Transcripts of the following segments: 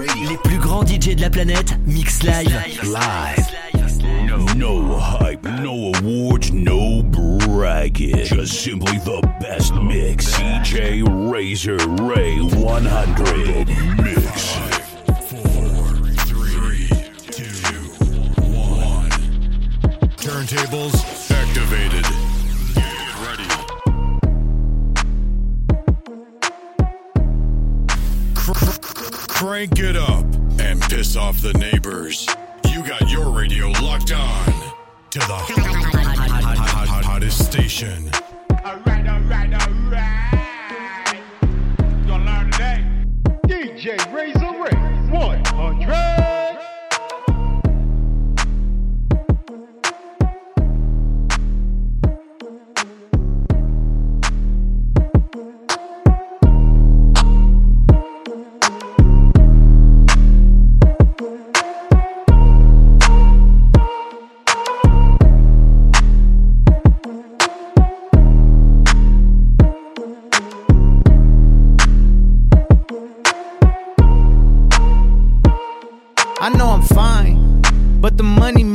Les plus grands DJ de la planète, mix live. Live. No, no hype, no awards, no bragging. Just simply the best mix. CJ Razor Ray 100 mix. Off the neighbors. You got your radio locked on to the hot, hot, hot, hot, hottest station. Alright, alright, alright. You gonna learn today? DJ Razor Ray 100.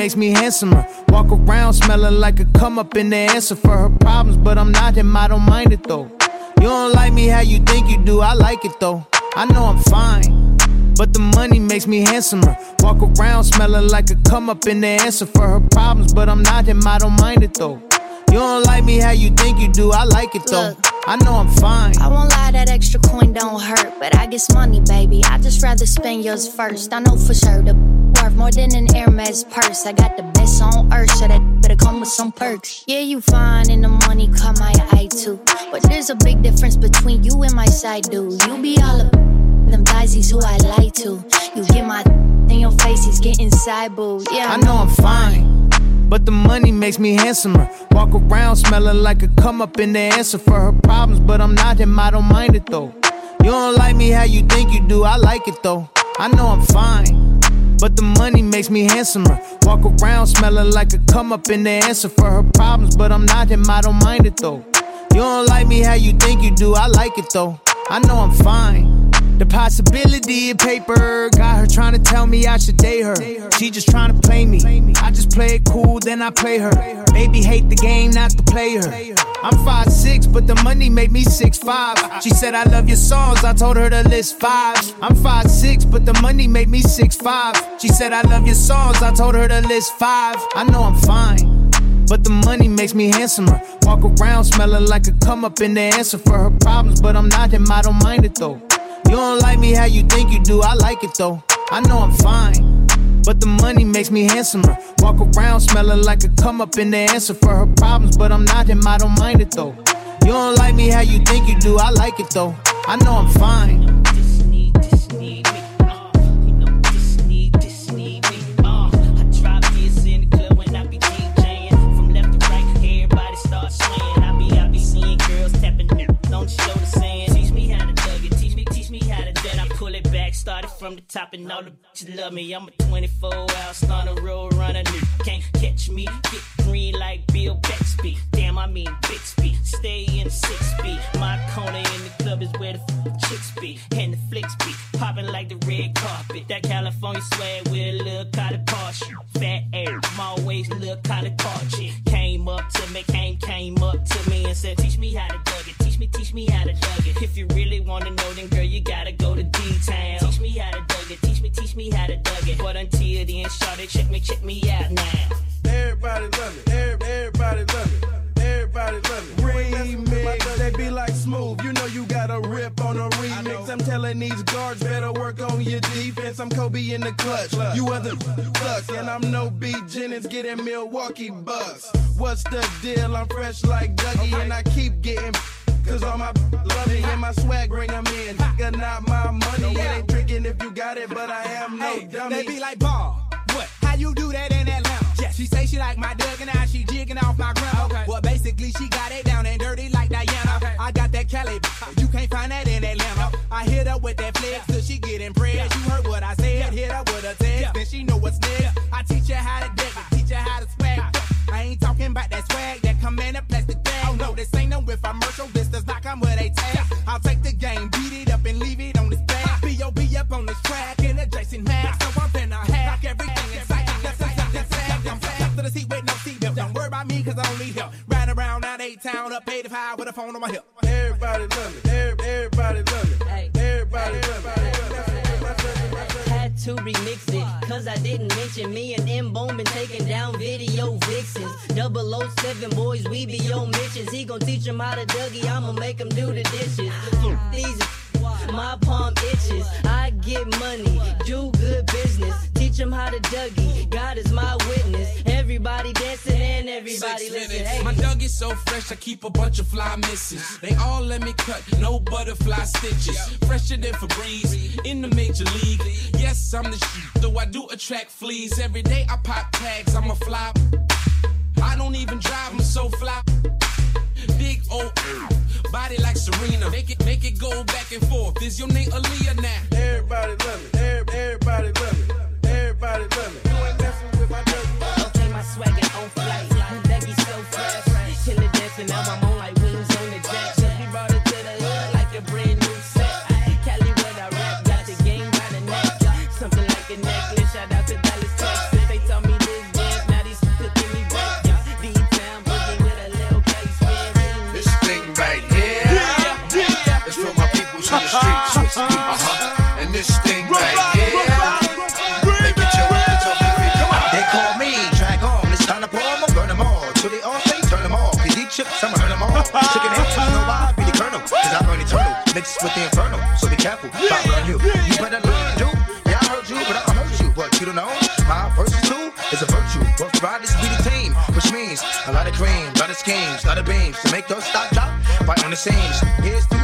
Makes me handsomer. Walk around smelling like a come up in the answer for her problems, but I'm not him, I don't mind it though. You don't like me how you think you do, I like it though. I know I'm fine, but the money makes me handsomer. Walk around smelling like a come up in the answer for her problems, but I'm not him, I don't mind it though. You don't like me how you think you do, I like it though. Look. I know I'm fine. I won't lie, that extra coin don't hurt, but I guess money, baby. I just rather spend yours first. I know for sure the worth more than an Hermes purse. I got the best on earth, so that better come with some perks. Yeah, you fine, and the money caught my eye too. But there's a big difference between you and my side dude. You be all up them dices who I lie to. You get my in your face, he's getting side. Yeah, I know I'm fine, but the money makes me handsomer. Walk around smelling like a come up in the answer for her problems, but I'm not him, I don't mind it though. You don't like me how you think you do, I like it though. I know I'm fine, but the money makes me handsomer. Walk around smelling like a come up in the answer for her problems, but I'm not him, I don't mind it though. You don't like me how you think you do, I like it though. I know I'm fine. The possibility of paper got her trying to tell me I should date her. She just trying to play me. I just play it cool, then I play her. Baby hate the game, not the player. I'm 5'6, but the money made me 6'5. She said I love your songs, I told her to list five. I'm 5'6, but the money made me 6'5. She said I love your songs, I told her to list five. I know I'm fine. But the money makes me handsomer. Walk around smelling like a come up in the answer for her problems, but I'm not him, I don't mind it though. You don't like me how you think you do, I like it though. I know I'm fine, but the money makes me handsomer. Walk around smelling like a come up in the answer for her problems, but I'm not him, I don't mind it though. You don't like me how you think you do, I like it though. I know I'm fine. From the top and all the bitches love me. I'm a 24 hour stunner, road runner, nigga. Can't catch me, get green like Bill Bixby. Damn, I mean Bixby. Stay in six feet. My corner in the club is where the f- chicks be. And the flicks be. Popping like the red carpet. That California swag with a little collar partial. Fat air, small waist, little collar chick. Came up to me, came, came up to me and said, Teach me how to Dougie. Teach me, teach me how to Dougie. If you really wanna know, then girl, you gotta go to D-Town. Teach me how to Dougie. Teach me, teach me how to Dougie. But until then, shawty, check me, check me out now. Everybody love it. Every- Everybody love it. Everybody love it. Remix, they be like smooth. You know you got a rip on a remix. I'm telling these guards better work on your defense. I'm Kobe in the clutch. You other sucks, and I'm no B Jennings getting Milwaukee Bucks. What's the deal? I'm fresh like Dougie, and I keep getting. Cause all my love me and my swag bring 'em in. Nigga, not my money. It ain't drinking if you got it, but I am no Hey, dummy. they be like, ball. What? How you do that in Atlanta? Yes. She say she like my dug and now she jigging off my grandma. Okay. Well, basically, she got it down and dirty like Diana. Okay. I got that Cali, you can't find that in Atlanta. I hit her with that flex till she get impressed. You heard what I said, hit her with a text, then she know what's next. I teach her how to dig it, teach her how to swag. I ain't talking about that swag that come in a plastic bag. Oh no, this ain't no infomercial, this does I'll take the game, beat it up and leave it on this back. B.O.B. up on this track in a Jason hat. So I'm finna hack everything in sight. That's a that's fact. I'm strapped to the seat with no seatbelt. Don't worry about me, cause I don't need help. Riding around out town, up 85 with a phone on my hip. Didn't mention me and M Bone been taking down video vixens. 007 boys, we be on missions. He gon' teach him how to Dougie, I'ma make him do the dishes. These my palm itches. I get money, do good business. Teach him how to Dougie. God is my witness. Everybody dancing and everybody Six listen. Hey. My dug is so fresh, I keep a bunch of fly misses. They all let me cut, no butterfly stitches. Fresher than Febreze, in the major league. Yes, I'm the shit, though I do attract fleas. Every day I pop tags, I'm a flop. I don't even drive, I'm so fly. Big old body like Serena. Make it, make it go back and forth. Is your name Aaliyah now? Everybody love me. Every- Everybody love me. Everybody love me. You ain't messing with my Dougie. Okay, my swagger on flight. My Dougie so fresh. Kill the dancing, now I'm in the streets. Uh-huh. And this thing right here, make it your hands up if it come on. They call me drag on. It's time to pour 'em, I'ma burn 'em all. So they all say turn 'em all. Cause these chips, I'ma hurt 'em all. Chicken head, you know I be the colonel. Cause I burn eternal. Mixed with the inferno. So be careful I burn you. You better learn, dude. Yeah, I heard you, but I hurt you. But you don't know. My versus two is a virtue. Both riders be the team. Which means a lot of cream, a lot of schemes, a lot of beams to make those stock drop Fight on the seams. Here's too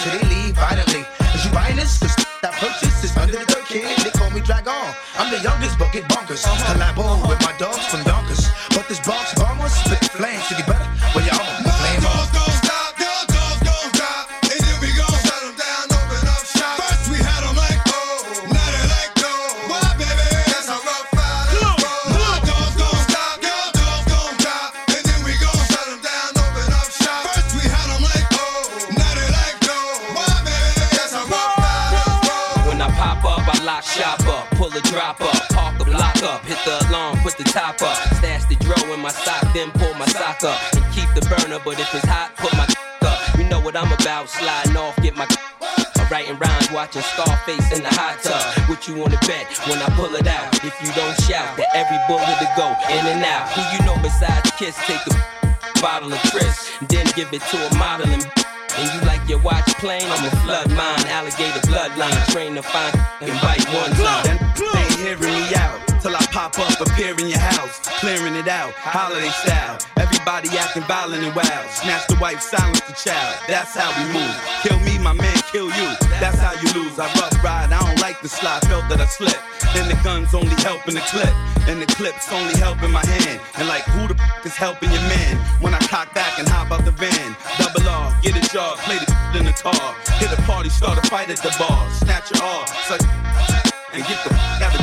until they leave violently. Is you buying this? Cause that purchase is under the dirt, kid. They call me Drag On. I'm the youngest, but get bonkers. Uh-huh. Collabo with hot, put my up. You know what I'm about, sliding off, get my I'm writing rhymes, watching Scarface in the hot tub. What you wanna bet when I pull it out? If you don't shout, that every bullet to go in and out. Who you know besides Kiss? Take a bottle of and then give it to a model and and you like your watch plain? I'm a flood mine, alligator bloodline, train to find and bite one time. They ain't hearing me out till I pop up, appear in your house, clearing it out, holiday style. Everybody acting violent and wild. Snatch the wife, silence the child. That's how we move. Kill me, my man, kill you. That's how you lose. I rough ride, I don't like the slide. Felt that I slipped. And the gun's only helping the clip, and the clip's only helping my hand. And like, who the f- is helping your man? When I cock back and hop out the van, double off, get a job, play the in the car, hit a party, start a fight at the bar, snatch it off, suck and get the f- out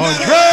Ray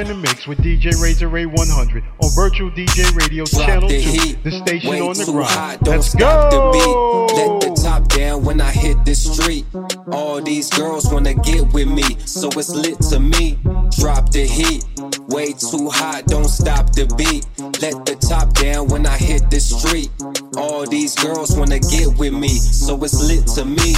in the mix with DJ Razor Ray 100 on Virtual DJ Radio Drop Channel the 2, heat. the station Way on the grind. hot, don't Let's stop go! the beat. Let the top down when I hit the street. All these girls wanna get with me, so it's lit to me. Drop the heat. Way too hot, don't stop the beat. Let the top down when I hit the street. All these girls wanna get with me, so it's lit to me.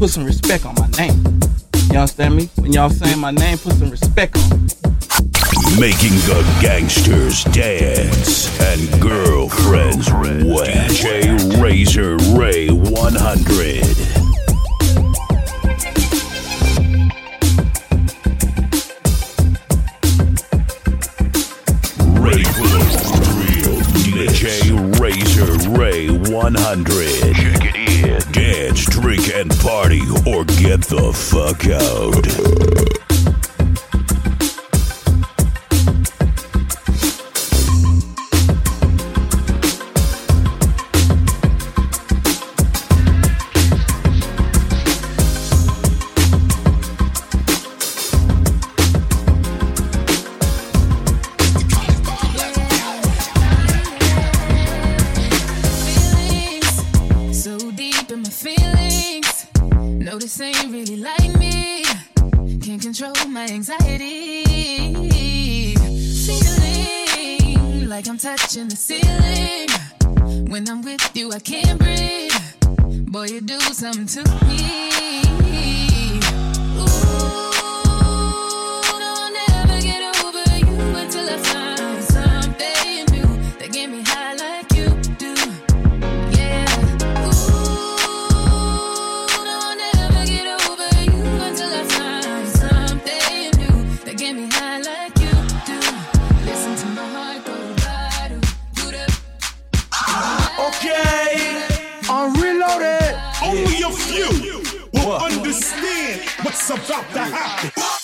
Put some respect on my name. y'all. understand me? When y'all saying my name, put some respect on. Making the gangsters dance and girlfriends wet. DJ Razor Ray 100. Party, or get the fuck out. Boy, you do something to me. About to happen.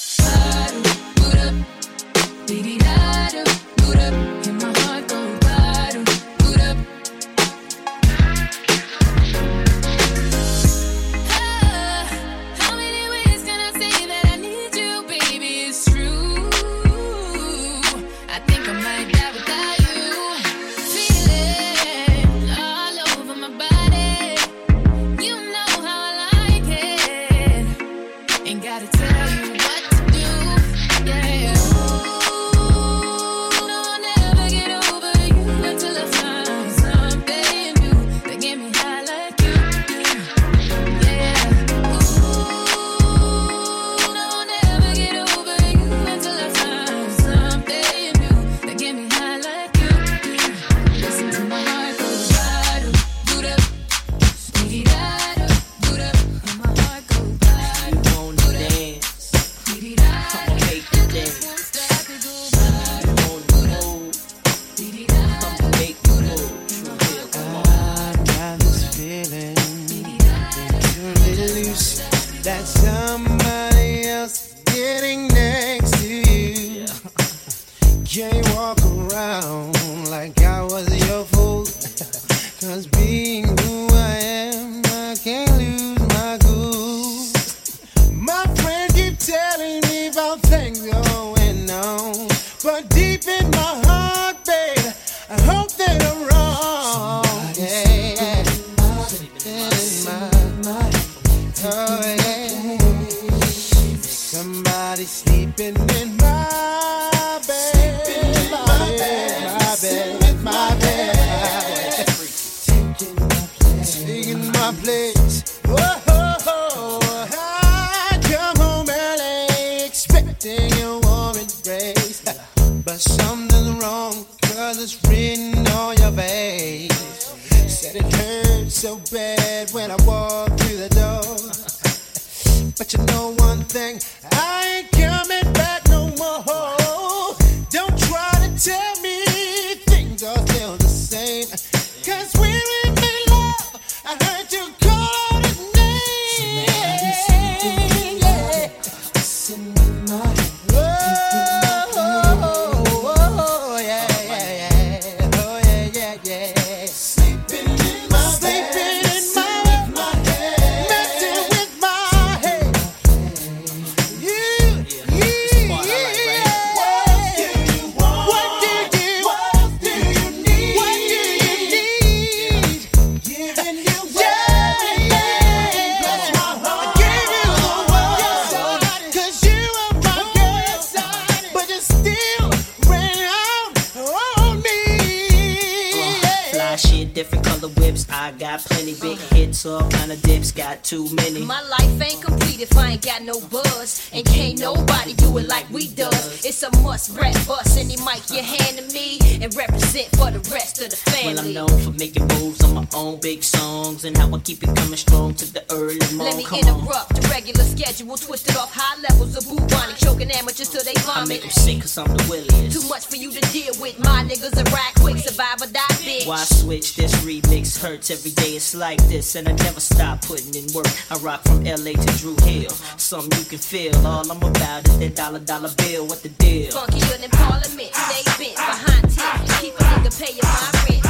I ain't coming kind of dips. Got too many. My life ain't complete if I ain't got no buzz. And can't nobody do it like we does. It's a must rap bust. Any mic you hand to me and represent for the rest of the family. Well, I'm known for making moves on my own big songs and how I keep it coming strong to the early morning. Let me Come on. interrupt the regular schedule, twisted off high levels of bubonic, choking amateurs till they I make vomit. them sick cause I'm the williest. Too much for you to deal with. My niggas are right quick, survive or die, bitch. Why switch? This remix hurts every day. It's like this, and I never stop putting in work. I rock from LA to Drew Hill. Something you can feel. All I'm about is that dollar dollar bill. What the deal? Funkier than Parliament, stay bent behind tip. Keep a nigga paying my rent.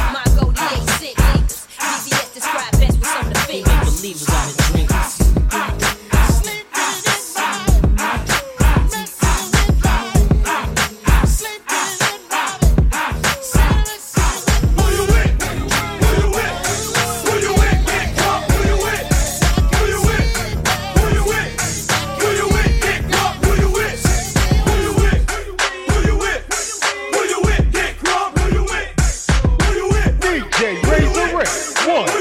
DJ Razor Ray 100.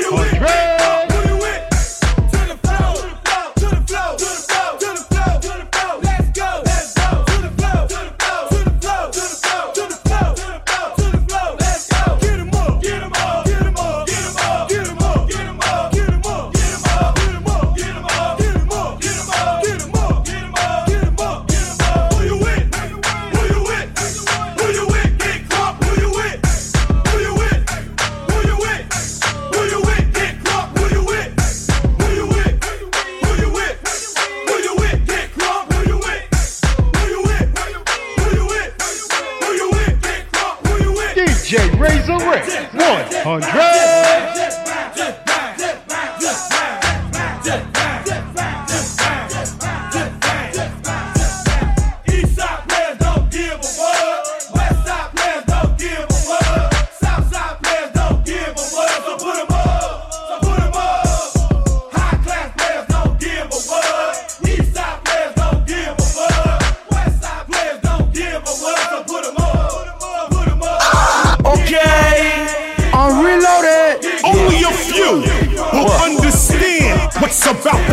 DJ Razor Ray 100. About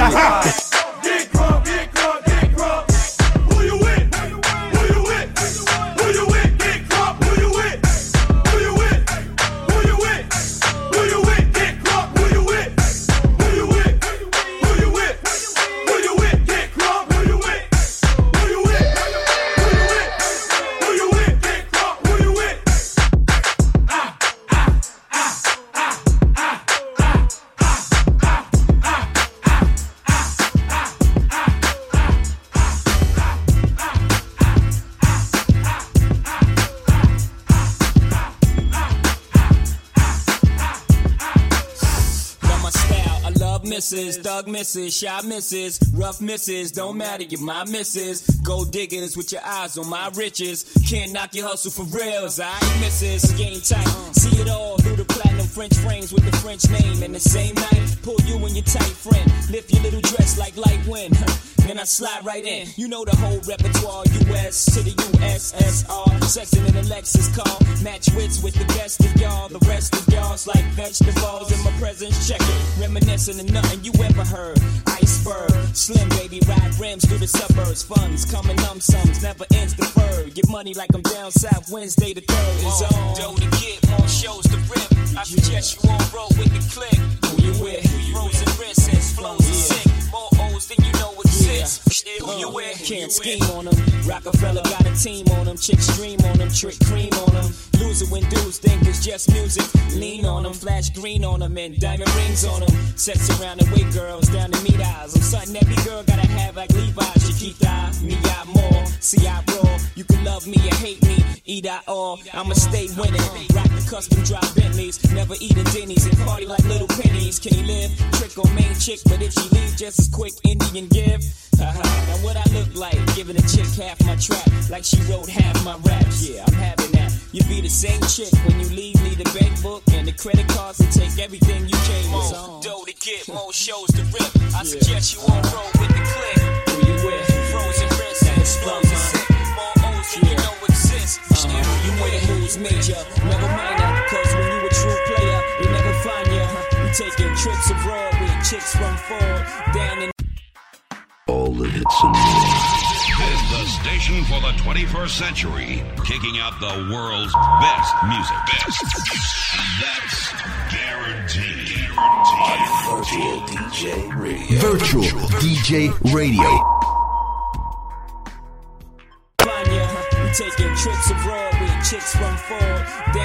thug misses, shy misses, rough misses, don't matter, you're my misses. Gold diggers with your eyes on my riches. Can't knock your hustle for reals, I ain't misses. Game tight, see it all through the platinum French frames with the French name. And the same night, pull you and your tight friend. Lift your little dress like light wind. Then I slide right in. You know the whole repertoire, US to the USSR. Sexing in a Lexus car. Match wits with the best of y'all. The rest of y'all's like vegetables in my presence. Check it. Reminiscing of nothing you ever heard. Iceberg. Slim baby ride rims through the suburbs. Funds coming numb sums. Never ends the bird. Get money like I'm down south Wednesday the third is on. Dough to get more shows to rip. I suggest you on roll with the click. Who you with? Frozen wrists, Can't scheme on them. Rockefeller got a team on them. Chicks dream on them. Trick cream on them. Loser when dudes think it's just music. Lean on them. Flash green on them. And diamond rings on them. Sex around the way girls down to meet eyes. I'm something every girl gotta have like Levi's. Chiquita, me out more. See I roll. You can love me or hate me. Eat I all. I'ma stay winning. Rock the custom drop Bentleys. Never eating Denny's and party like little pennies. Can he live? Trick on main chick, but if she leave just as quick, Indian give. Now what I look like, giving a chick half my trap, like she wrote half my raps. Yeah, I'm having that. You be the same chick when you leave me the bank book and the credit cards and take everything you came on. Dough to get more shows to rip. I suggest you on roll with the click. You with it, who's major, never minor. Cause when you a true player, they never find you. We taking trips abroad with chicks from Ford down in All the hits and This the station for the 21st century, kicking out the world's best music. Best. That's guaranteed. Virtual DJ Radio. Virtual DJ Radio. find you. We taking trips abroad with chicks from Ford down